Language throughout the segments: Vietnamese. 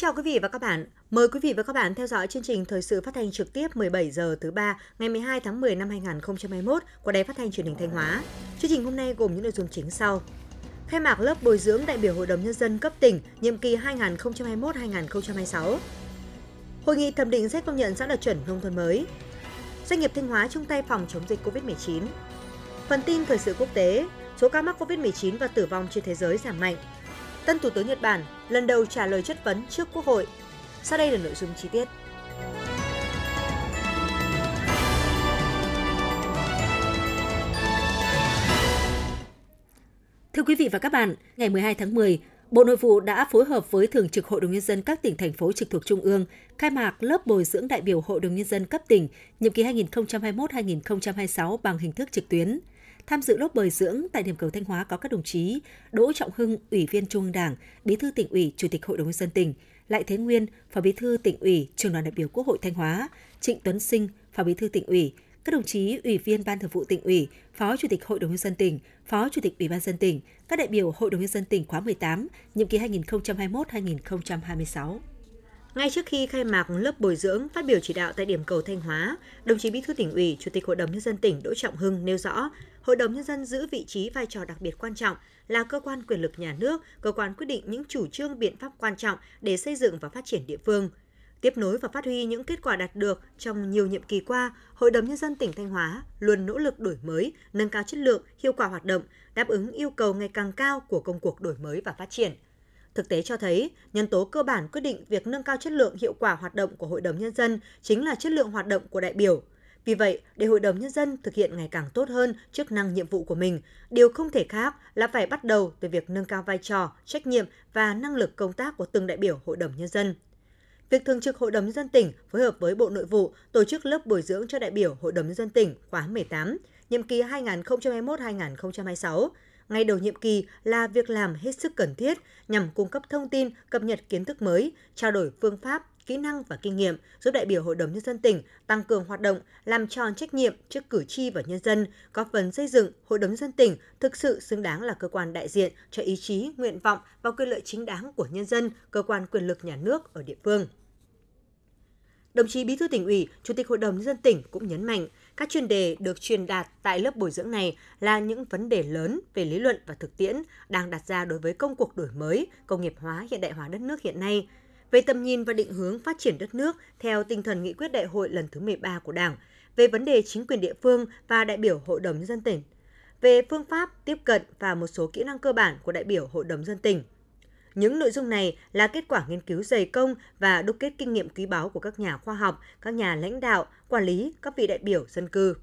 chào quý vị và các bạn. Mời quý vị và các bạn theo dõi chương trình thời sự phát thanh trực tiếp 17 giờ thứ ba ngày 12 tháng 10 năm 2021 của Đài Phát thanh Truyền hình Thanh Hóa. Chương trình hôm nay gồm những nội dung chính sau. Khai mạc lớp bồi dưỡng đại biểu Hội đồng nhân dân cấp tỉnh nhiệm kỳ 2021-2026. Hội nghị thẩm định xét công nhận xã đạt chuẩn nông thôn mới. Doanh nghiệp Thanh Hóa chung tay phòng chống dịch Covid-19. Phần tin thời sự quốc tế, số ca mắc Covid-19 và tử vong trên thế giới giảm mạnh. Tân Thủ tướng Nhật Bản lần đầu trả lời chất vấn trước Quốc hội. Sau đây là nội dung chi tiết. Thưa quý vị và các bạn, ngày 12 tháng 10, Bộ Nội vụ đã phối hợp với Thường trực Hội đồng Nhân dân các tỉnh, thành phố trực thuộc Trung ương khai mạc lớp bồi dưỡng đại biểu Hội đồng Nhân dân cấp tỉnh nhiệm kỳ 2021-2026 bằng hình thức trực tuyến. Tham dự lớp bồi dưỡng tại điểm cầu Thanh Hóa có các đồng chí Đỗ Trọng Hưng, Ủy viên Trung ương Đảng, Bí thư tỉnh ủy, Chủ tịch Hội đồng nhân dân tỉnh, Lại Thế Nguyên, Phó Bí thư tỉnh ủy, Trường đoàn đại biểu Quốc hội Thanh Hóa, Trịnh Tuấn Sinh, Phó Bí thư tỉnh ủy, các đồng chí Ủy viên Ban Thường vụ tỉnh ủy, Phó Chủ tịch Hội đồng nhân dân tỉnh, Phó Chủ tịch Ủy ban dân tỉnh, các đại biểu Hội đồng nhân dân tỉnh khóa 18, nhiệm kỳ 2021-2026. Ngay trước khi khai mạc lớp bồi dưỡng phát biểu chỉ đạo tại điểm cầu Thanh Hóa, đồng chí Bí thư tỉnh ủy, Chủ tịch Hội đồng nhân dân tỉnh Đỗ Trọng Hưng nêu rõ, Hội đồng nhân dân giữ vị trí vai trò đặc biệt quan trọng là cơ quan quyền lực nhà nước, cơ quan quyết định những chủ trương biện pháp quan trọng để xây dựng và phát triển địa phương. Tiếp nối và phát huy những kết quả đạt được trong nhiều nhiệm kỳ qua, Hội đồng Nhân dân tỉnh Thanh Hóa luôn nỗ lực đổi mới, nâng cao chất lượng, hiệu quả hoạt động, đáp ứng yêu cầu ngày càng cao của công cuộc đổi mới và phát triển. Thực tế cho thấy, nhân tố cơ bản quyết định việc nâng cao chất lượng hiệu quả hoạt động của Hội đồng Nhân dân chính là chất lượng hoạt động của đại biểu. Vì vậy, để Hội đồng Nhân dân thực hiện ngày càng tốt hơn chức năng nhiệm vụ của mình, điều không thể khác là phải bắt đầu từ việc nâng cao vai trò, trách nhiệm và năng lực công tác của từng đại biểu Hội đồng Nhân dân. Việc Thường trực Hội đồng Nhân dân tỉnh phối hợp với Bộ Nội vụ tổ chức lớp bồi dưỡng cho đại biểu Hội đồng Nhân dân tỉnh khóa 18, nhiệm kỳ 2021-2026, ngay đầu nhiệm kỳ là việc làm hết sức cần thiết nhằm cung cấp thông tin, cập nhật kiến thức mới, trao đổi phương pháp, kỹ năng và kinh nghiệm, giúp đại biểu Hội đồng Nhân dân tỉnh tăng cường hoạt động, làm tròn trách nhiệm trước cử tri và nhân dân, góp phần xây dựng Hội đồng Nhân dân tỉnh thực sự xứng đáng là cơ quan đại diện cho ý chí, nguyện vọng và quyền lợi chính đáng của nhân dân, cơ quan quyền lực nhà nước ở địa phương. Đồng chí Bí thư tỉnh ủy, Chủ tịch Hội đồng nhân dân tỉnh cũng nhấn mạnh, các chuyên đề được truyền đạt tại lớp bồi dưỡng này là những vấn đề lớn về lý luận và thực tiễn đang đặt ra đối với công cuộc đổi mới, công nghiệp hóa, hiện đại hóa đất nước hiện nay, về tầm nhìn và định hướng phát triển đất nước theo tinh thần nghị quyết đại hội lần thứ 13 của Đảng, về vấn đề chính quyền địa phương và đại biểu Hội đồng nhân dân tỉnh, về phương pháp tiếp cận và một số kỹ năng cơ bản của đại biểu Hội đồng dân tỉnh – những nội dung này là kết quả nghiên cứu dày công và đúc kết kinh nghiệm quý báu của các nhà khoa học, các nhà lãnh đạo, quản lý, các vị đại biểu dân cư.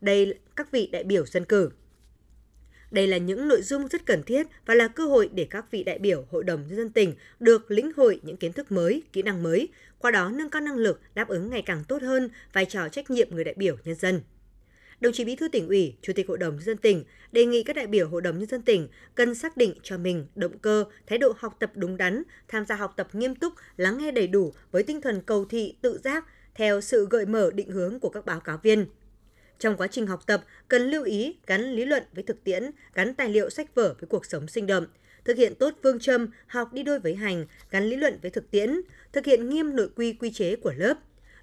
Đây các vị đại biểu dân cử. Đây là những nội dung rất cần thiết và là cơ hội để các vị đại biểu Hội đồng nhân dân tỉnh được lĩnh hội những kiến thức mới, kỹ năng mới, qua đó nâng cao năng lực đáp ứng ngày càng tốt hơn vai trò trách nhiệm người đại biểu nhân dân đồng chí Bí thư tỉnh ủy, Chủ tịch Hội đồng nhân dân tỉnh đề nghị các đại biểu Hội đồng nhân dân tỉnh cần xác định cho mình động cơ, thái độ học tập đúng đắn, tham gia học tập nghiêm túc, lắng nghe đầy đủ với tinh thần cầu thị, tự giác theo sự gợi mở định hướng của các báo cáo viên. Trong quá trình học tập, cần lưu ý gắn lý luận với thực tiễn, gắn tài liệu sách vở với cuộc sống sinh động, thực hiện tốt phương châm học đi đôi với hành, gắn lý luận với thực tiễn, thực hiện nghiêm nội quy quy chế của lớp,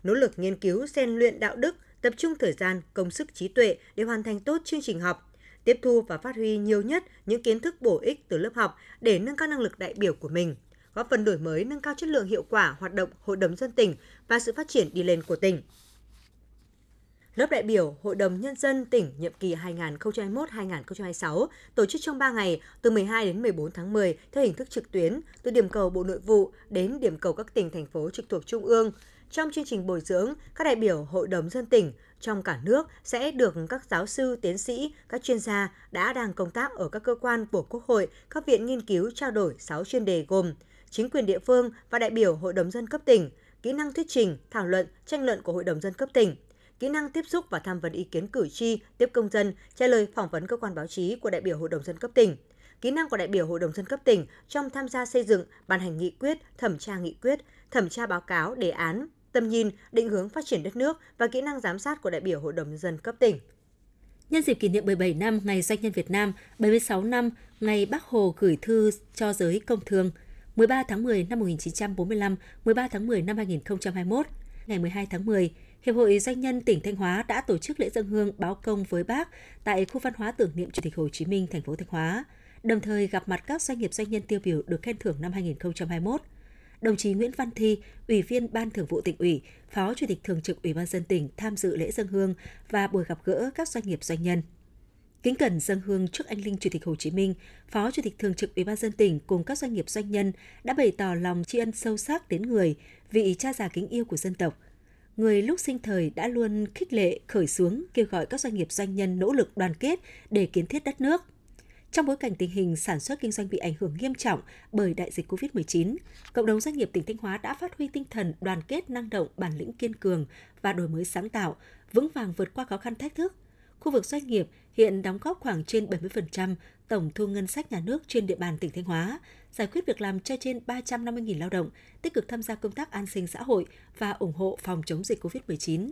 nỗ lực nghiên cứu rèn luyện đạo đức, tập trung thời gian, công sức trí tuệ để hoàn thành tốt chương trình học, tiếp thu và phát huy nhiều nhất những kiến thức bổ ích từ lớp học để nâng cao năng lực đại biểu của mình, góp phần đổi mới nâng cao chất lượng hiệu quả hoạt động Hội đồng dân tỉnh và sự phát triển đi lên của tỉnh. Lớp đại biểu Hội đồng Nhân dân tỉnh nhiệm kỳ 2021-2026 tổ chức trong 3 ngày từ 12 đến 14 tháng 10 theo hình thức trực tuyến từ điểm cầu Bộ Nội vụ đến điểm cầu các tỉnh, thành phố trực thuộc Trung ương – trong chương trình bồi dưỡng, các đại biểu Hội đồng dân tỉnh trong cả nước sẽ được các giáo sư, tiến sĩ, các chuyên gia đã đang công tác ở các cơ quan của Quốc hội, các viện nghiên cứu trao đổi 6 chuyên đề gồm chính quyền địa phương và đại biểu Hội đồng dân cấp tỉnh, kỹ năng thuyết trình, thảo luận, tranh luận của Hội đồng dân cấp tỉnh, kỹ năng tiếp xúc và tham vấn ý kiến cử tri, tiếp công dân, trả lời phỏng vấn cơ quan báo chí của đại biểu Hội đồng dân cấp tỉnh, kỹ năng của đại biểu Hội đồng dân cấp tỉnh trong tham gia xây dựng, ban hành nghị quyết, thẩm tra nghị quyết, thẩm tra báo cáo, đề án, tầm nhìn, định hướng phát triển đất nước và kỹ năng giám sát của đại biểu Hội đồng nhân dân cấp tỉnh. Nhân dịp kỷ niệm 17 năm Ngày Doanh nhân Việt Nam, 76 năm Ngày Bác Hồ gửi thư cho giới công thương, 13 tháng 10 năm 1945, 13 tháng 10 năm 2021. Ngày 12 tháng 10, Hiệp hội Doanh nhân tỉnh Thanh Hóa đã tổ chức lễ dân hương báo công với Bác tại khu văn hóa tưởng niệm Chủ tịch Hồ Chí Minh, thành phố Thanh Hóa, đồng thời gặp mặt các doanh nghiệp doanh nhân tiêu biểu được khen thưởng năm 2021 đồng chí Nguyễn Văn Thi, Ủy viên Ban Thường vụ tỉnh ủy, Phó Chủ tịch Thường trực Ủy ban dân tỉnh tham dự lễ dân hương và buổi gặp gỡ các doanh nghiệp doanh nhân. Kính cẩn dân hương trước anh linh Chủ tịch Hồ Chí Minh, Phó Chủ tịch Thường trực Ủy ban dân tỉnh cùng các doanh nghiệp doanh nhân đã bày tỏ lòng tri ân sâu sắc đến người, vị cha già kính yêu của dân tộc. Người lúc sinh thời đã luôn khích lệ, khởi xuống, kêu gọi các doanh nghiệp doanh nhân nỗ lực đoàn kết để kiến thiết đất nước – trong bối cảnh tình hình sản xuất kinh doanh bị ảnh hưởng nghiêm trọng bởi đại dịch COVID-19, cộng đồng doanh nghiệp tỉnh Thanh Hóa đã phát huy tinh thần đoàn kết năng động, bản lĩnh kiên cường và đổi mới sáng tạo, vững vàng vượt qua khó khăn thách thức. Khu vực doanh nghiệp hiện đóng góp khoảng trên 70% tổng thu ngân sách nhà nước trên địa bàn tỉnh Thanh Hóa, giải quyết việc làm cho trên 350.000 lao động, tích cực tham gia công tác an sinh xã hội và ủng hộ phòng chống dịch COVID-19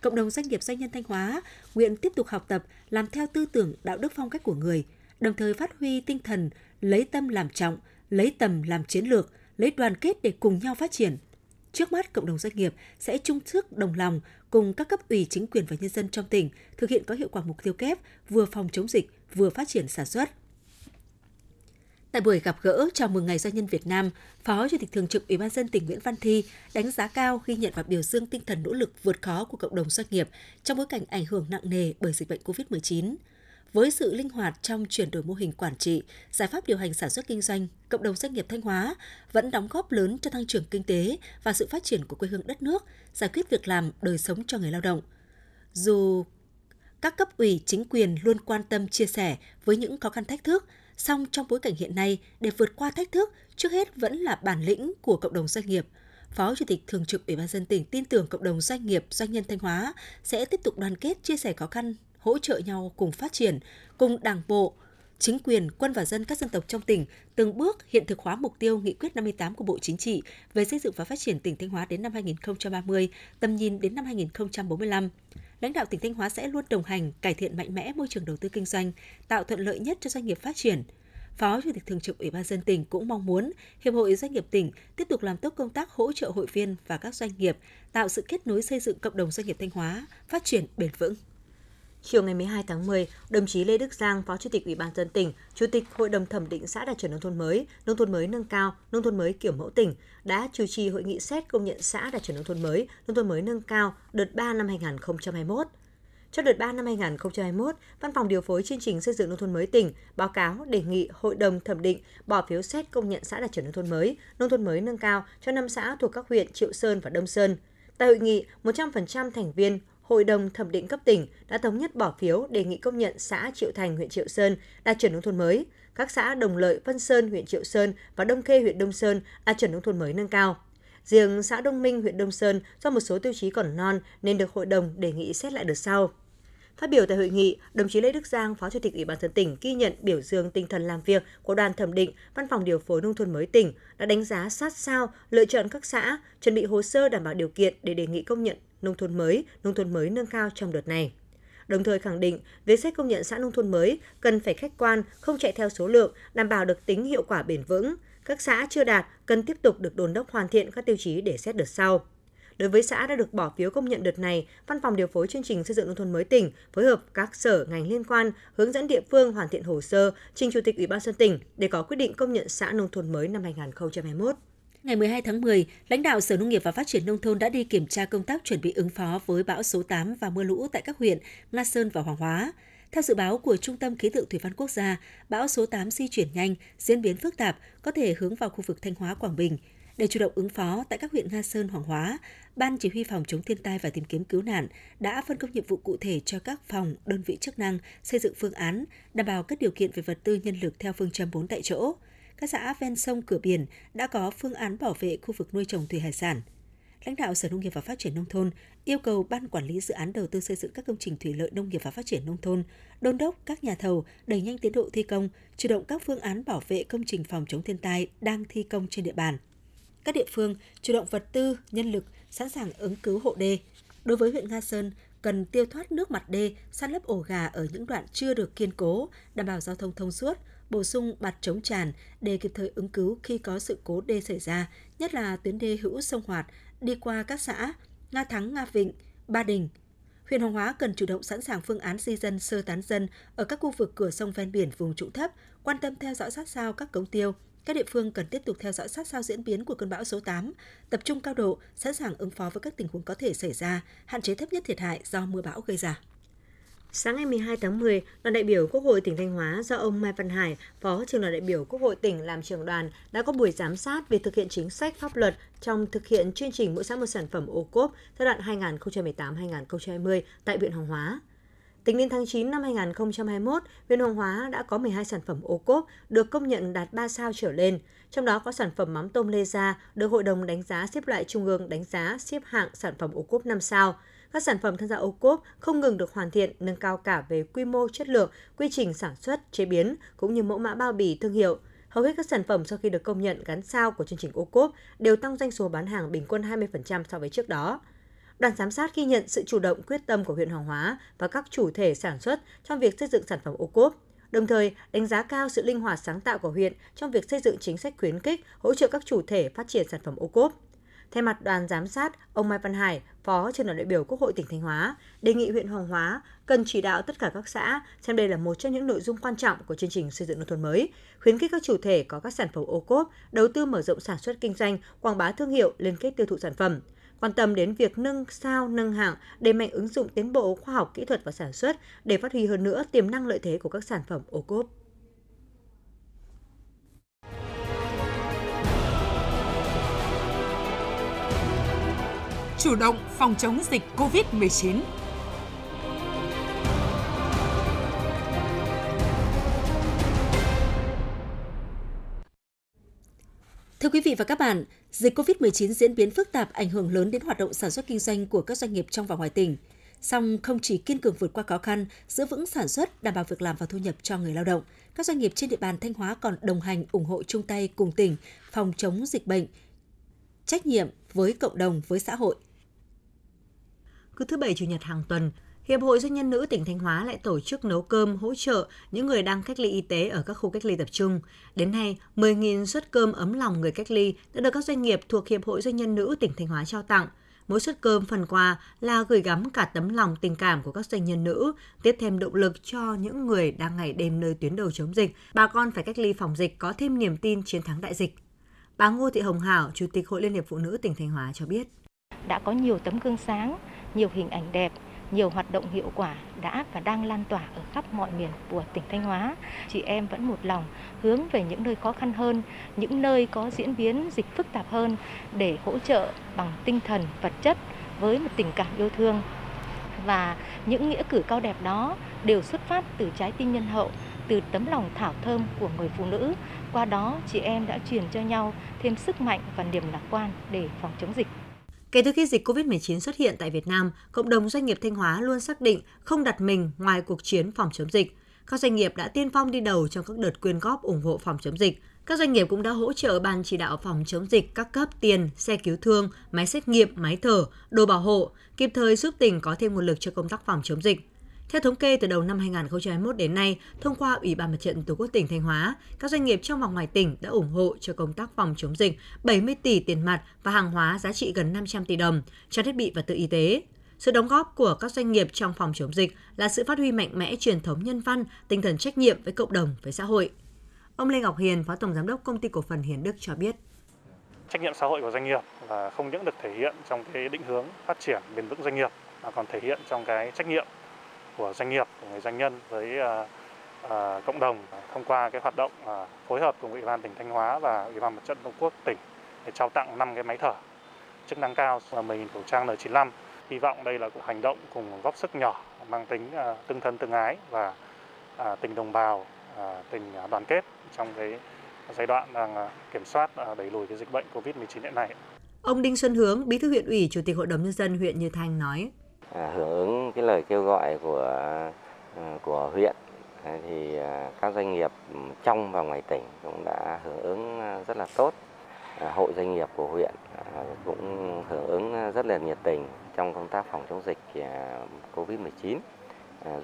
cộng đồng doanh nghiệp doanh nhân Thanh Hóa nguyện tiếp tục học tập, làm theo tư tưởng đạo đức phong cách của người, đồng thời phát huy tinh thần lấy tâm làm trọng, lấy tầm làm chiến lược, lấy đoàn kết để cùng nhau phát triển. Trước mắt, cộng đồng doanh nghiệp sẽ chung sức đồng lòng cùng các cấp ủy chính quyền và nhân dân trong tỉnh thực hiện có hiệu quả mục tiêu kép vừa phòng chống dịch, vừa phát triển sản xuất. Tại buổi gặp gỡ chào mừng Ngày Doanh nhân Việt Nam, Phó Chủ tịch Thường trực Ủy ban dân tỉnh Nguyễn Văn Thi đánh giá cao ghi nhận và biểu dương tinh thần nỗ lực vượt khó của cộng đồng doanh nghiệp trong bối cảnh ảnh hưởng nặng nề bởi dịch bệnh COVID-19. Với sự linh hoạt trong chuyển đổi mô hình quản trị, giải pháp điều hành sản xuất kinh doanh, cộng đồng doanh nghiệp Thanh Hóa vẫn đóng góp lớn cho tăng trưởng kinh tế và sự phát triển của quê hương đất nước, giải quyết việc làm, đời sống cho người lao động. Dù các cấp ủy chính quyền luôn quan tâm chia sẻ với những khó khăn thách thức, song trong bối cảnh hiện nay để vượt qua thách thức, trước hết vẫn là bản lĩnh của cộng đồng doanh nghiệp. Phó Chủ tịch Thường trực Ủy ban dân tỉnh tin tưởng cộng đồng doanh nghiệp, doanh nhân Thanh Hóa sẽ tiếp tục đoàn kết chia sẻ khó khăn hỗ trợ nhau cùng phát triển, cùng Đảng bộ, chính quyền, quân và dân các dân tộc trong tỉnh từng bước hiện thực hóa mục tiêu nghị quyết 58 của Bộ Chính trị về xây dựng và phát triển tỉnh Thanh Hóa đến năm 2030, tầm nhìn đến năm 2045. Lãnh đạo tỉnh Thanh Hóa sẽ luôn đồng hành, cải thiện mạnh mẽ môi trường đầu tư kinh doanh, tạo thuận lợi nhất cho doanh nghiệp phát triển. Phó Chủ tịch Thường trực Ủy ban dân tỉnh cũng mong muốn Hiệp hội Doanh nghiệp tỉnh tiếp tục làm tốt công tác hỗ trợ hội viên và các doanh nghiệp, tạo sự kết nối xây dựng cộng đồng doanh nghiệp Thanh Hóa phát triển bền vững. Chiều ngày 12 tháng 10, đồng chí Lê Đức Giang, Phó Chủ tịch Ủy ban dân tỉnh, Chủ tịch Hội đồng thẩm định xã đạt chuẩn nông thôn mới, nông thôn mới nâng cao, nông thôn mới kiểu mẫu tỉnh đã chủ trì hội nghị xét công nhận xã đạt chuẩn nông thôn mới, nông thôn mới nâng cao đợt 3 năm 2021. Trong đợt 3 năm 2021, Văn phòng điều phối chương trình xây dựng nông thôn mới tỉnh báo cáo đề nghị Hội đồng thẩm định bỏ phiếu xét công nhận xã đạt chuẩn nông thôn mới, nông thôn mới nâng cao cho 5 xã thuộc các huyện Triệu Sơn và Đông Sơn. Tại hội nghị, 100% thành viên Hội đồng thẩm định cấp tỉnh đã thống nhất bỏ phiếu đề nghị công nhận xã Triệu Thành, huyện Triệu Sơn đạt chuẩn nông thôn mới, các xã Đồng Lợi, Vân Sơn, huyện Triệu Sơn và Đông Khê, huyện Đông Sơn đạt chuẩn nông thôn mới nâng cao. Riêng xã Đông Minh, huyện Đông Sơn do một số tiêu chí còn non nên được hội đồng đề nghị xét lại đợt sau. Phát biểu tại hội nghị, đồng chí Lê Đức Giang, Phó Chủ tịch Ủy ban dân tỉnh ghi nhận biểu dương tinh thần làm việc của đoàn thẩm định Văn phòng điều phối nông thôn mới tỉnh đã đánh giá sát sao lựa chọn các xã, chuẩn bị hồ sơ đảm bảo điều kiện để đề nghị công nhận nông thôn mới, nông thôn mới nâng cao trong đợt này. Đồng thời khẳng định, việc xét công nhận xã nông thôn mới cần phải khách quan, không chạy theo số lượng, đảm bảo được tính hiệu quả bền vững. Các xã chưa đạt cần tiếp tục được đồn đốc hoàn thiện các tiêu chí để xét đợt sau. Đối với xã đã được bỏ phiếu công nhận đợt này, Văn phòng điều phối chương trình xây dựng nông thôn mới tỉnh phối hợp các sở ngành liên quan hướng dẫn địa phương hoàn thiện hồ sơ trình Chủ tịch Ủy ban dân tỉnh để có quyết định công nhận xã nông thôn mới năm 2021. Ngày 12 tháng 10, lãnh đạo Sở Nông nghiệp và Phát triển Nông thôn đã đi kiểm tra công tác chuẩn bị ứng phó với bão số 8 và mưa lũ tại các huyện Nga Sơn và Hoàng Hóa. Theo dự báo của Trung tâm Khí tượng Thủy văn Quốc gia, bão số 8 di chuyển nhanh, diễn biến phức tạp, có thể hướng vào khu vực Thanh Hóa, Quảng Bình. Để chủ động ứng phó tại các huyện Nga Sơn, Hoàng Hóa, Ban Chỉ huy phòng chống thiên tai và tìm kiếm cứu nạn đã phân công nhiệm vụ cụ thể cho các phòng, đơn vị chức năng xây dựng phương án, đảm bảo các điều kiện về vật tư nhân lực theo phương châm 4 tại chỗ – các xã ven sông cửa biển đã có phương án bảo vệ khu vực nuôi trồng thủy hải sản. Lãnh đạo Sở Nông nghiệp và Phát triển Nông thôn yêu cầu Ban Quản lý Dự án Đầu tư xây dựng các công trình thủy lợi nông nghiệp và phát triển nông thôn, đôn đốc các nhà thầu đẩy nhanh tiến độ thi công, chủ động các phương án bảo vệ công trình phòng chống thiên tai đang thi công trên địa bàn. Các địa phương chủ động vật tư, nhân lực, sẵn sàng ứng cứu hộ đê. Đối với huyện Nga Sơn, cần tiêu thoát nước mặt đê, san lấp ổ gà ở những đoạn chưa được kiên cố, đảm bảo giao thông thông suốt, bổ sung bạt chống tràn để kịp thời ứng cứu khi có sự cố đê xảy ra, nhất là tuyến đê hữu sông Hoạt đi qua các xã Nga Thắng, Nga Vịnh, Ba Đình. Huyện Hoàng Hóa cần chủ động sẵn sàng phương án di dân sơ tán dân ở các khu vực cửa sông ven biển vùng trũng thấp, quan tâm theo dõi sát sao các cống tiêu, các địa phương cần tiếp tục theo dõi sát sao diễn biến của cơn bão số 8, tập trung cao độ, sẵn sàng ứng phó với các tình huống có thể xảy ra, hạn chế thấp nhất thiệt hại do mưa bão gây ra. Sáng ngày 12 tháng 10, đoàn đại biểu Quốc hội tỉnh Thanh Hóa do ông Mai Văn Hải, Phó trưởng đoàn đại biểu Quốc hội tỉnh làm trưởng đoàn đã có buổi giám sát về thực hiện chính sách pháp luật trong thực hiện chương trình mỗi xã một sản phẩm ô cốp giai đoạn 2018-2020 tại huyện Hoàng Hóa. Tính đến tháng 9 năm 2021, huyện Hoàng Hóa đã có 12 sản phẩm ô cốp được công nhận đạt 3 sao trở lên, trong đó có sản phẩm mắm tôm Lê Gia được Hội đồng đánh giá xếp loại Trung ương đánh giá xếp hạng sản phẩm ô cốp 5 sao. Các sản phẩm tham gia ô cốp không ngừng được hoàn thiện, nâng cao cả về quy mô, chất lượng, quy trình sản xuất, chế biến cũng như mẫu mã bao bì thương hiệu. Hầu hết các sản phẩm sau khi được công nhận gắn sao của chương trình ô cốp đều tăng doanh số bán hàng bình quân 20% so với trước đó. Đoàn giám sát ghi nhận sự chủ động quyết tâm của huyện Hoàng Hóa và các chủ thể sản xuất trong việc xây dựng sản phẩm ô cốp, đồng thời đánh giá cao sự linh hoạt sáng tạo của huyện trong việc xây dựng chính sách khuyến khích, hỗ trợ các chủ thể phát triển sản phẩm ô cốp. Thay mặt đoàn giám sát, ông Mai Văn Hải, Phó trưởng đoàn đại biểu Quốc hội tỉnh Thanh Hóa, đề nghị huyện Hoàng Hóa cần chỉ đạo tất cả các xã xem đây là một trong những nội dung quan trọng của chương trình xây dựng nông thôn mới, khuyến khích các chủ thể có các sản phẩm ô cốp đầu tư mở rộng sản xuất kinh doanh, quảng bá thương hiệu, liên kết tiêu thụ sản phẩm quan tâm đến việc nâng sao, nâng hạng, đẩy mạnh ứng dụng tiến bộ khoa học kỹ thuật và sản xuất để phát huy hơn nữa tiềm năng lợi thế của các sản phẩm ô cốp. Chủ động phòng chống dịch COVID-19 Thưa quý vị và các bạn, dịch COVID-19 diễn biến phức tạp ảnh hưởng lớn đến hoạt động sản xuất kinh doanh của các doanh nghiệp trong và ngoài tỉnh. Song không chỉ kiên cường vượt qua khó khăn, giữ vững sản xuất, đảm bảo việc làm và thu nhập cho người lao động, các doanh nghiệp trên địa bàn Thanh Hóa còn đồng hành ủng hộ chung tay cùng tỉnh phòng chống dịch bệnh, trách nhiệm với cộng đồng, với xã hội. Cứ thứ bảy chủ nhật hàng tuần, Hiệp hội Doanh nhân nữ tỉnh Thanh Hóa lại tổ chức nấu cơm hỗ trợ những người đang cách ly y tế ở các khu cách ly tập trung. Đến nay, 10.000 suất cơm ấm lòng người cách ly đã được các doanh nghiệp thuộc Hiệp hội Doanh nhân nữ tỉnh Thanh Hóa trao tặng. Mỗi suất cơm phần quà là gửi gắm cả tấm lòng tình cảm của các doanh nhân nữ, tiếp thêm động lực cho những người đang ngày đêm nơi tuyến đầu chống dịch. Bà con phải cách ly phòng dịch có thêm niềm tin chiến thắng đại dịch. Bà Ngô Thị Hồng Hảo, Chủ tịch Hội Liên hiệp Phụ nữ tỉnh Thanh Hóa cho biết. Đã có nhiều tấm gương sáng, nhiều hình ảnh đẹp nhiều hoạt động hiệu quả đã và đang lan tỏa ở khắp mọi miền của tỉnh Thanh Hóa. Chị em vẫn một lòng hướng về những nơi khó khăn hơn, những nơi có diễn biến dịch phức tạp hơn để hỗ trợ bằng tinh thần, vật chất với một tình cảm yêu thương. Và những nghĩa cử cao đẹp đó đều xuất phát từ trái tim nhân hậu, từ tấm lòng thảo thơm của người phụ nữ. Qua đó, chị em đã truyền cho nhau thêm sức mạnh và niềm lạc quan để phòng chống dịch. Kể từ khi dịch COVID-19 xuất hiện tại Việt Nam, cộng đồng doanh nghiệp Thanh Hóa luôn xác định không đặt mình ngoài cuộc chiến phòng chống dịch. Các doanh nghiệp đã tiên phong đi đầu trong các đợt quyên góp ủng hộ phòng chống dịch. Các doanh nghiệp cũng đã hỗ trợ ban chỉ đạo phòng chống dịch các cấp tiền, xe cứu thương, máy xét nghiệm, máy thở, đồ bảo hộ, kịp thời giúp tỉnh có thêm nguồn lực cho công tác phòng chống dịch. Theo thống kê từ đầu năm 2021 đến nay, thông qua Ủy ban Mặt trận Tổ quốc tỉnh Thanh Hóa, các doanh nghiệp trong và ngoài tỉnh đã ủng hộ cho công tác phòng chống dịch 70 tỷ tiền mặt và hàng hóa giá trị gần 500 tỷ đồng, cho thiết bị và tự y tế. Sự đóng góp của các doanh nghiệp trong phòng chống dịch là sự phát huy mạnh mẽ truyền thống nhân văn, tinh thần trách nhiệm với cộng đồng, với xã hội. Ông Lê Ngọc Hiền, Phó Tổng Giám đốc Công ty Cổ phần Hiền Đức cho biết. Trách nhiệm xã hội của doanh nghiệp là không những được thể hiện trong cái định hướng phát triển bền vững doanh nghiệp mà còn thể hiện trong cái trách nhiệm của doanh nghiệp, của người doanh nhân với uh, uh, cộng đồng thông qua cái hoạt động uh, phối hợp cùng Ủy ban tỉnh Thanh Hóa và Ủy ban Mặt trận Tổ quốc tỉnh để trao tặng 5 cái máy thở chức năng cao là 10.000 khẩu trang N95. Hy vọng đây là cuộc hành động cùng góp sức nhỏ mang tính uh, tương thân tương ái và uh, tình đồng bào, uh, tình đoàn kết trong cái giai đoạn đang kiểm soát đẩy lùi cái dịch bệnh COVID-19 hiện nay. Ông Đinh Xuân Hướng, Bí thư huyện ủy, Chủ tịch Hội đồng nhân dân huyện Như Thanh nói: À, hưởng ứng cái lời kêu gọi của à, của huyện. Thì à, các doanh nghiệp trong và ngoài tỉnh cũng đã hưởng ứng rất là tốt. Hội doanh nghiệp của huyện cũng hưởng ứng rất là nhiệt tình trong công tác phòng chống dịch Covid-19,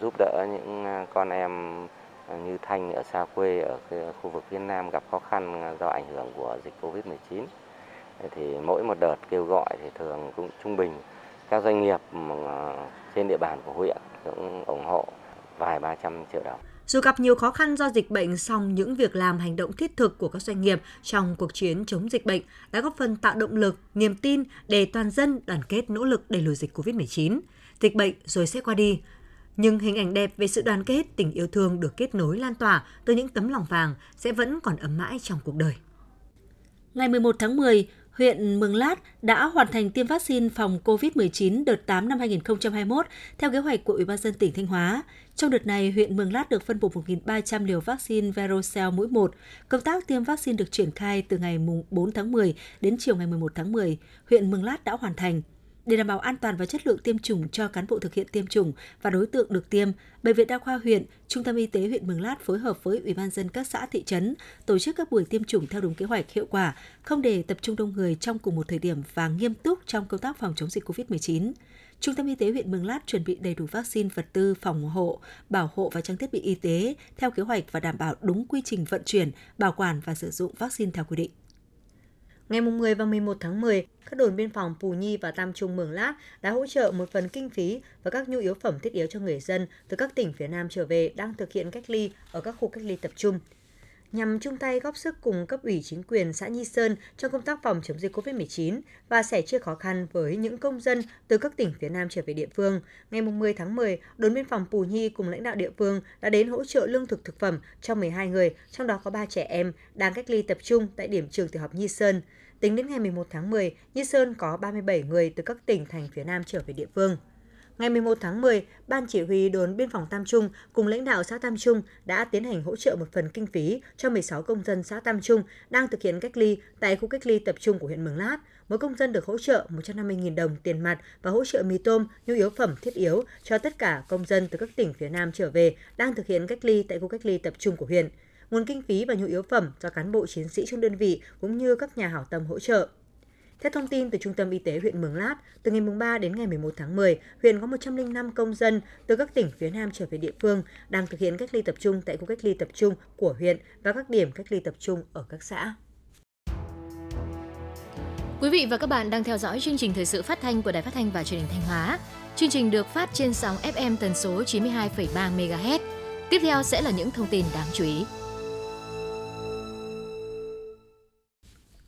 giúp đỡ những con em như Thanh ở xa quê ở khu vực phía Nam gặp khó khăn do ảnh hưởng của dịch Covid-19 thì mỗi một đợt kêu gọi thì thường cũng trung bình các doanh nghiệp trên địa bàn của huyện cũng ủng hộ vài ba trăm triệu đồng. Dù gặp nhiều khó khăn do dịch bệnh, song những việc làm hành động thiết thực của các doanh nghiệp trong cuộc chiến chống dịch bệnh đã góp phần tạo động lực, niềm tin để toàn dân đoàn kết nỗ lực đẩy lùi dịch COVID-19. Dịch bệnh rồi sẽ qua đi, nhưng hình ảnh đẹp về sự đoàn kết, tình yêu thương được kết nối lan tỏa từ những tấm lòng vàng sẽ vẫn còn ấm mãi trong cuộc đời. Ngày 11 tháng 10, huyện Mường Lát đã hoàn thành tiêm vaccine phòng COVID-19 đợt 8 năm 2021 theo kế hoạch của Ủy ban dân tỉnh Thanh Hóa. Trong đợt này, huyện Mường Lát được phân bổ 1.300 liều vaccine Verocell mũi 1. Công tác tiêm vaccine được triển khai từ ngày 4 tháng 10 đến chiều ngày 11 tháng 10. Huyện Mường Lát đã hoàn thành để đảm bảo an toàn và chất lượng tiêm chủng cho cán bộ thực hiện tiêm chủng và đối tượng được tiêm, Bệnh viện Đa khoa huyện, Trung tâm Y tế huyện Mường Lát phối hợp với Ủy ban dân các xã thị trấn tổ chức các buổi tiêm chủng theo đúng kế hoạch hiệu quả, không để tập trung đông người trong cùng một thời điểm và nghiêm túc trong công tác phòng chống dịch COVID-19. Trung tâm Y tế huyện Mường Lát chuẩn bị đầy đủ vaccine, vật tư, phòng hộ, bảo hộ và trang thiết bị y tế theo kế hoạch và đảm bảo đúng quy trình vận chuyển, bảo quản và sử dụng vaccine theo quy định. Ngày 10 và 11 tháng 10, các đồn biên phòng Pù Nhi và Tam Trung Mường Lát đã hỗ trợ một phần kinh phí và các nhu yếu phẩm thiết yếu cho người dân từ các tỉnh phía Nam trở về đang thực hiện cách ly ở các khu cách ly tập trung nhằm chung tay góp sức cùng cấp ủy chính quyền xã Nhi Sơn trong công tác phòng chống dịch COVID-19 và sẻ chia khó khăn với những công dân từ các tỉnh phía Nam trở về địa phương. Ngày 10 tháng 10, đồn biên phòng Pù Nhi cùng lãnh đạo địa phương đã đến hỗ trợ lương thực thực phẩm cho 12 người, trong đó có 3 trẻ em đang cách ly tập trung tại điểm trường tiểu học Nhi Sơn. Tính đến ngày 11 tháng 10, Nhi Sơn có 37 người từ các tỉnh thành phía Nam trở về địa phương. Ngày 11 tháng 10, Ban Chỉ huy đồn biên phòng Tam Trung cùng lãnh đạo xã Tam Trung đã tiến hành hỗ trợ một phần kinh phí cho 16 công dân xã Tam Trung đang thực hiện cách ly tại khu cách ly tập trung của huyện Mường Lát. Mỗi công dân được hỗ trợ 150.000 đồng tiền mặt và hỗ trợ mì tôm, nhu yếu phẩm thiết yếu cho tất cả công dân từ các tỉnh phía Nam trở về đang thực hiện cách ly tại khu cách ly tập trung của huyện. Nguồn kinh phí và nhu yếu phẩm do cán bộ chiến sĩ trong đơn vị cũng như các nhà hảo tâm hỗ trợ. Theo thông tin từ Trung tâm Y tế huyện Mường Lát, từ ngày 3 đến ngày 11 tháng 10, huyện có 105 công dân từ các tỉnh phía Nam trở về địa phương đang thực hiện cách ly tập trung tại khu cách ly tập trung của huyện và các điểm cách ly tập trung ở các xã. Quý vị và các bạn đang theo dõi chương trình thời sự phát thanh của Đài Phát thanh và Truyền hình Thanh Hóa. Chương trình được phát trên sóng FM tần số 92,3 MHz. Tiếp theo sẽ là những thông tin đáng chú ý.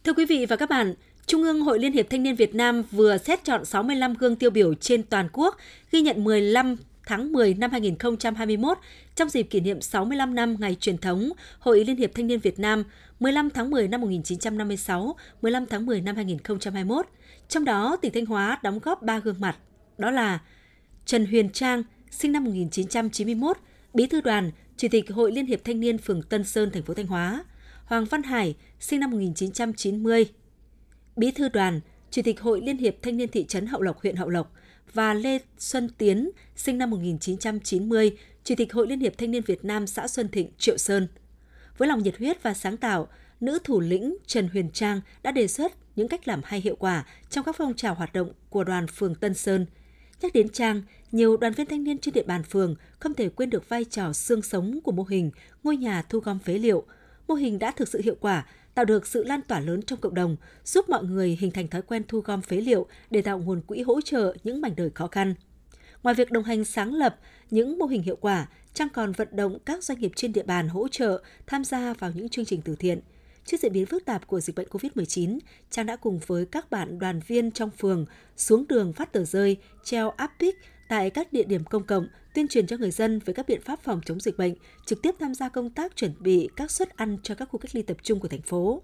Thưa quý vị và các bạn, Trung ương Hội Liên hiệp Thanh niên Việt Nam vừa xét chọn 65 gương tiêu biểu trên toàn quốc, ghi nhận 15 tháng 10 năm 2021 trong dịp kỷ niệm 65 năm ngày truyền thống Hội Liên hiệp Thanh niên Việt Nam 15 tháng 10 năm 1956, 15 tháng 10 năm 2021. Trong đó, tỉnh Thanh Hóa đóng góp 3 gương mặt, đó là Trần Huyền Trang, sinh năm 1991, Bí thư đoàn, Chủ tịch Hội Liên hiệp Thanh niên phường Tân Sơn, thành phố Thanh Hóa, Hoàng Văn Hải, sinh năm 1990, Bí thư đoàn, Chủ tịch Hội Liên hiệp Thanh niên thị trấn Hậu Lộc, huyện Hậu Lộc và Lê Xuân Tiến, sinh năm 1990, Chủ tịch Hội Liên hiệp Thanh niên Việt Nam xã Xuân Thịnh, Triệu Sơn. Với lòng nhiệt huyết và sáng tạo, nữ thủ lĩnh Trần Huyền Trang đã đề xuất những cách làm hay hiệu quả trong các phong trào hoạt động của đoàn phường Tân Sơn. Nhắc đến Trang, nhiều đoàn viên thanh niên trên địa bàn phường không thể quên được vai trò xương sống của mô hình ngôi nhà thu gom phế liệu. Mô hình đã thực sự hiệu quả, tạo được sự lan tỏa lớn trong cộng đồng, giúp mọi người hình thành thói quen thu gom phế liệu để tạo nguồn quỹ hỗ trợ những mảnh đời khó khăn. Ngoài việc đồng hành sáng lập những mô hình hiệu quả, Trang còn vận động các doanh nghiệp trên địa bàn hỗ trợ tham gia vào những chương trình từ thiện. Trước diễn biến phức tạp của dịch bệnh COVID-19, Trang đã cùng với các bạn đoàn viên trong phường xuống đường phát tờ rơi, treo áp pic tại các địa điểm công cộng, tuyên truyền cho người dân về các biện pháp phòng chống dịch bệnh, trực tiếp tham gia công tác chuẩn bị các suất ăn cho các khu cách ly tập trung của thành phố.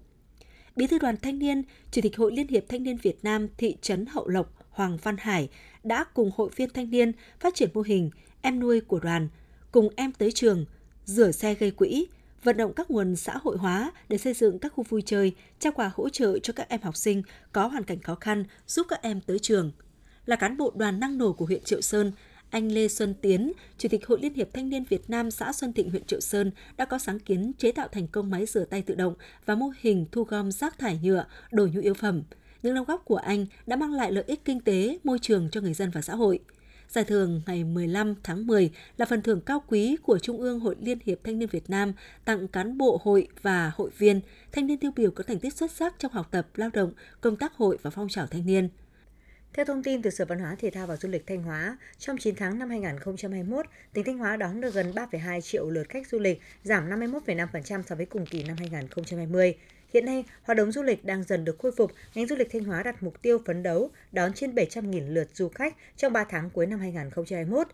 Bí thư đoàn thanh niên, Chủ tịch Hội Liên hiệp Thanh niên Việt Nam thị trấn Hậu Lộc Hoàng Văn Hải đã cùng hội viên thanh niên phát triển mô hình em nuôi của đoàn, cùng em tới trường, rửa xe gây quỹ, vận động các nguồn xã hội hóa để xây dựng các khu vui chơi, trao quà hỗ trợ cho các em học sinh có hoàn cảnh khó khăn, giúp các em tới trường – là cán bộ đoàn năng nổ của huyện Triệu Sơn, anh Lê Xuân Tiến, Chủ tịch Hội Liên hiệp Thanh niên Việt Nam xã Xuân Thịnh, huyện Triệu Sơn đã có sáng kiến chế tạo thành công máy rửa tay tự động và mô hình thu gom rác thải nhựa, đồ nhu yếu phẩm. Những đóng góp của anh đã mang lại lợi ích kinh tế, môi trường cho người dân và xã hội. Giải thưởng ngày 15 tháng 10 là phần thưởng cao quý của Trung ương Hội Liên hiệp Thanh niên Việt Nam tặng cán bộ hội và hội viên, thanh niên tiêu biểu có thành tích xuất sắc trong học tập, lao động, công tác hội và phong trào thanh niên. Theo thông tin từ Sở Văn hóa Thể thao và Du lịch Thanh Hóa, trong 9 tháng năm 2021, tỉnh Thanh Hóa đón được gần 3,2 triệu lượt khách du lịch, giảm 51,5% so với cùng kỳ năm 2020. Hiện nay, hoạt động du lịch đang dần được khôi phục, ngành du lịch Thanh Hóa đặt mục tiêu phấn đấu đón trên 700.000 lượt du khách trong 3 tháng cuối năm 2021.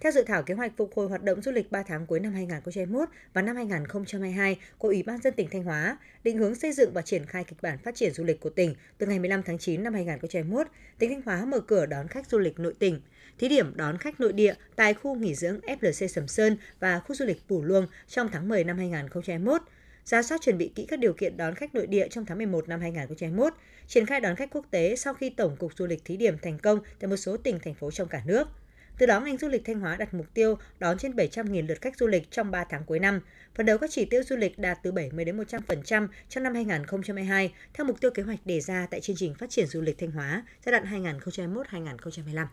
Theo dự thảo kế hoạch phục hồi hoạt động du lịch 3 tháng cuối năm 2021 và năm 2022 của Ủy ban dân tỉnh Thanh Hóa, định hướng xây dựng và triển khai kịch bản phát triển du lịch của tỉnh từ ngày 15 tháng 9 năm 2021, tỉnh Thanh Hóa mở cửa đón khách du lịch nội tỉnh. Thí điểm đón khách nội địa tại khu nghỉ dưỡng FLC Sầm Sơn và khu du lịch Pù Luông trong tháng 10 năm 2021 ra soát chuẩn bị kỹ các điều kiện đón khách nội địa trong tháng 11 năm 2021, triển khai đón khách quốc tế sau khi Tổng cục Du lịch thí điểm thành công tại một số tỉnh, thành phố trong cả nước. Từ đó, ngành du lịch Thanh Hóa đặt mục tiêu đón trên 700.000 lượt khách du lịch trong 3 tháng cuối năm, phấn đấu các chỉ tiêu du lịch đạt từ 70 đến 100% trong năm 2022 theo mục tiêu kế hoạch đề ra tại chương trình phát triển du lịch Thanh Hóa giai đoạn 2021-2025.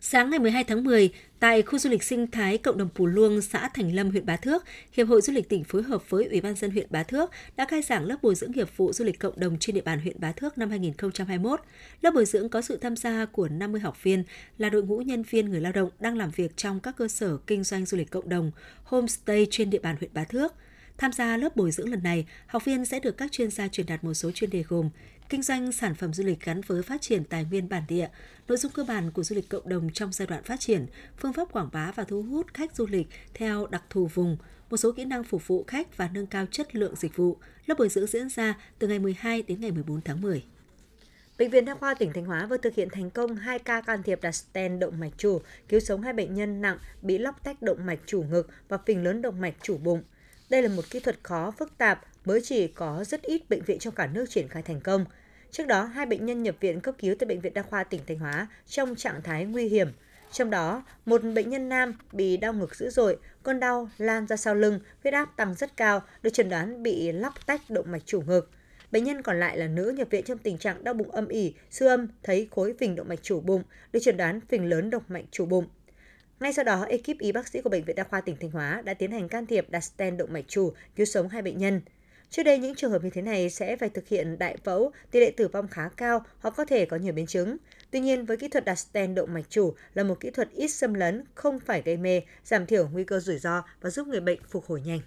Sáng ngày 12 tháng 10, tại khu du lịch sinh thái cộng đồng Pù Luông, xã Thành Lâm, huyện Bá Thước, Hiệp hội Du lịch tỉnh phối hợp với Ủy ban dân huyện Bá Thước đã khai giảng lớp bồi dưỡng nghiệp vụ du lịch cộng đồng trên địa bàn huyện Bá Thước năm 2021. Lớp bồi dưỡng có sự tham gia của 50 học viên là đội ngũ nhân viên người lao động đang làm việc trong các cơ sở kinh doanh du lịch cộng đồng, homestay trên địa bàn huyện Bá Thước. Tham gia lớp bồi dưỡng lần này, học viên sẽ được các chuyên gia truyền đạt một số chuyên đề gồm kinh doanh sản phẩm du lịch gắn với phát triển tài nguyên bản địa, nội dung cơ bản của du lịch cộng đồng trong giai đoạn phát triển, phương pháp quảng bá và thu hút khách du lịch theo đặc thù vùng, một số kỹ năng phục vụ khách và nâng cao chất lượng dịch vụ. Lớp bồi dưỡng diễn ra từ ngày 12 đến ngày 14 tháng 10. Bệnh viện Đa khoa tỉnh Thanh Hóa vừa thực hiện thành công 2 ca can thiệp đặt stent động mạch chủ, cứu sống hai bệnh nhân nặng bị lóc tách động mạch chủ ngực và phình lớn động mạch chủ bụng. Đây là một kỹ thuật khó, phức tạp, mới chỉ có rất ít bệnh viện trong cả nước triển khai thành công. Trước đó, hai bệnh nhân nhập viện cấp cứu tại Bệnh viện Đa khoa tỉnh Thanh Hóa trong trạng thái nguy hiểm. Trong đó, một bệnh nhân nam bị đau ngực dữ dội, cơn đau lan ra sau lưng, huyết áp tăng rất cao, được chẩn đoán bị lóc tách động mạch chủ ngực. Bệnh nhân còn lại là nữ nhập viện trong tình trạng đau bụng âm ỉ, siêu âm thấy khối phình động mạch chủ bụng, được chẩn đoán phình lớn động mạch chủ bụng. Ngay sau đó, ekip y bác sĩ của Bệnh viện Đa khoa tỉnh Thanh Hóa đã tiến hành can thiệp đặt stent động mạch chủ, cứu sống hai bệnh nhân. Trước đây những trường hợp như thế này sẽ phải thực hiện đại phẫu, tỷ lệ tử vong khá cao hoặc có thể có nhiều biến chứng. Tuy nhiên, với kỹ thuật đặt stent động mạch chủ là một kỹ thuật ít xâm lấn, không phải gây mê, giảm thiểu nguy cơ rủi ro và giúp người bệnh phục hồi nhanh.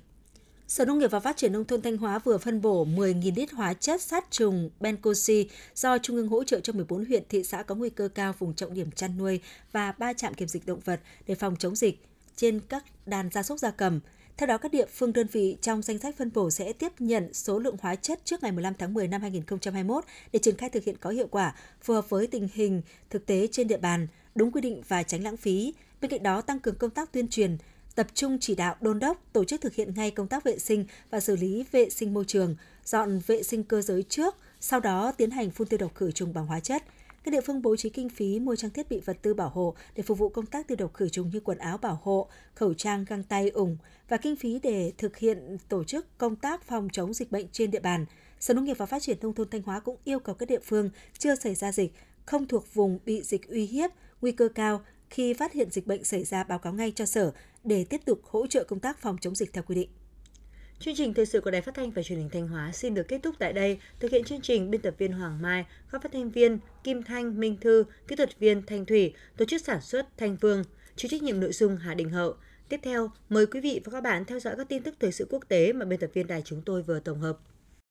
Sở Nông nghiệp và Phát triển Nông thôn Thanh Hóa vừa phân bổ 10.000 lít hóa chất sát trùng Bencosi do Trung ương hỗ trợ cho 14 huyện, thị xã có nguy cơ cao vùng trọng điểm chăn nuôi và 3 trạm kiểm dịch động vật để phòng chống dịch trên các đàn gia súc gia cầm. Theo đó, các địa phương đơn vị trong danh sách phân bổ sẽ tiếp nhận số lượng hóa chất trước ngày 15 tháng 10 năm 2021 để triển khai thực hiện có hiệu quả, phù hợp với tình hình thực tế trên địa bàn, đúng quy định và tránh lãng phí. Bên cạnh đó, tăng cường công tác tuyên truyền, tập trung chỉ đạo đôn đốc tổ chức thực hiện ngay công tác vệ sinh và xử lý vệ sinh môi trường, dọn vệ sinh cơ giới trước, sau đó tiến hành phun tiêu độc khử trùng bằng hóa chất. Các địa phương bố trí kinh phí mua trang thiết bị vật tư bảo hộ để phục vụ công tác tiêu độc khử trùng như quần áo bảo hộ, khẩu trang, găng tay, ủng và kinh phí để thực hiện tổ chức công tác phòng chống dịch bệnh trên địa bàn. Sở Nông nghiệp và Phát triển nông thôn Thanh Hóa cũng yêu cầu các địa phương chưa xảy ra dịch, không thuộc vùng bị dịch uy hiếp, nguy cơ cao khi phát hiện dịch bệnh xảy ra báo cáo ngay cho Sở để tiếp tục hỗ trợ công tác phòng chống dịch theo quy định. Chương trình thời sự của Đài Phát thanh và Truyền hình Thanh Hóa xin được kết thúc tại đây. Thực hiện chương trình biên tập viên Hoàng Mai, các phát thanh viên Kim Thanh, Minh Thư, kỹ thuật viên Thanh Thủy, tổ chức sản xuất Thanh Vương, chịu trách nhiệm nội dung Hà Đình Hậu. Tiếp theo, mời quý vị và các bạn theo dõi các tin tức thời sự quốc tế mà biên tập viên đài chúng tôi vừa tổng hợp.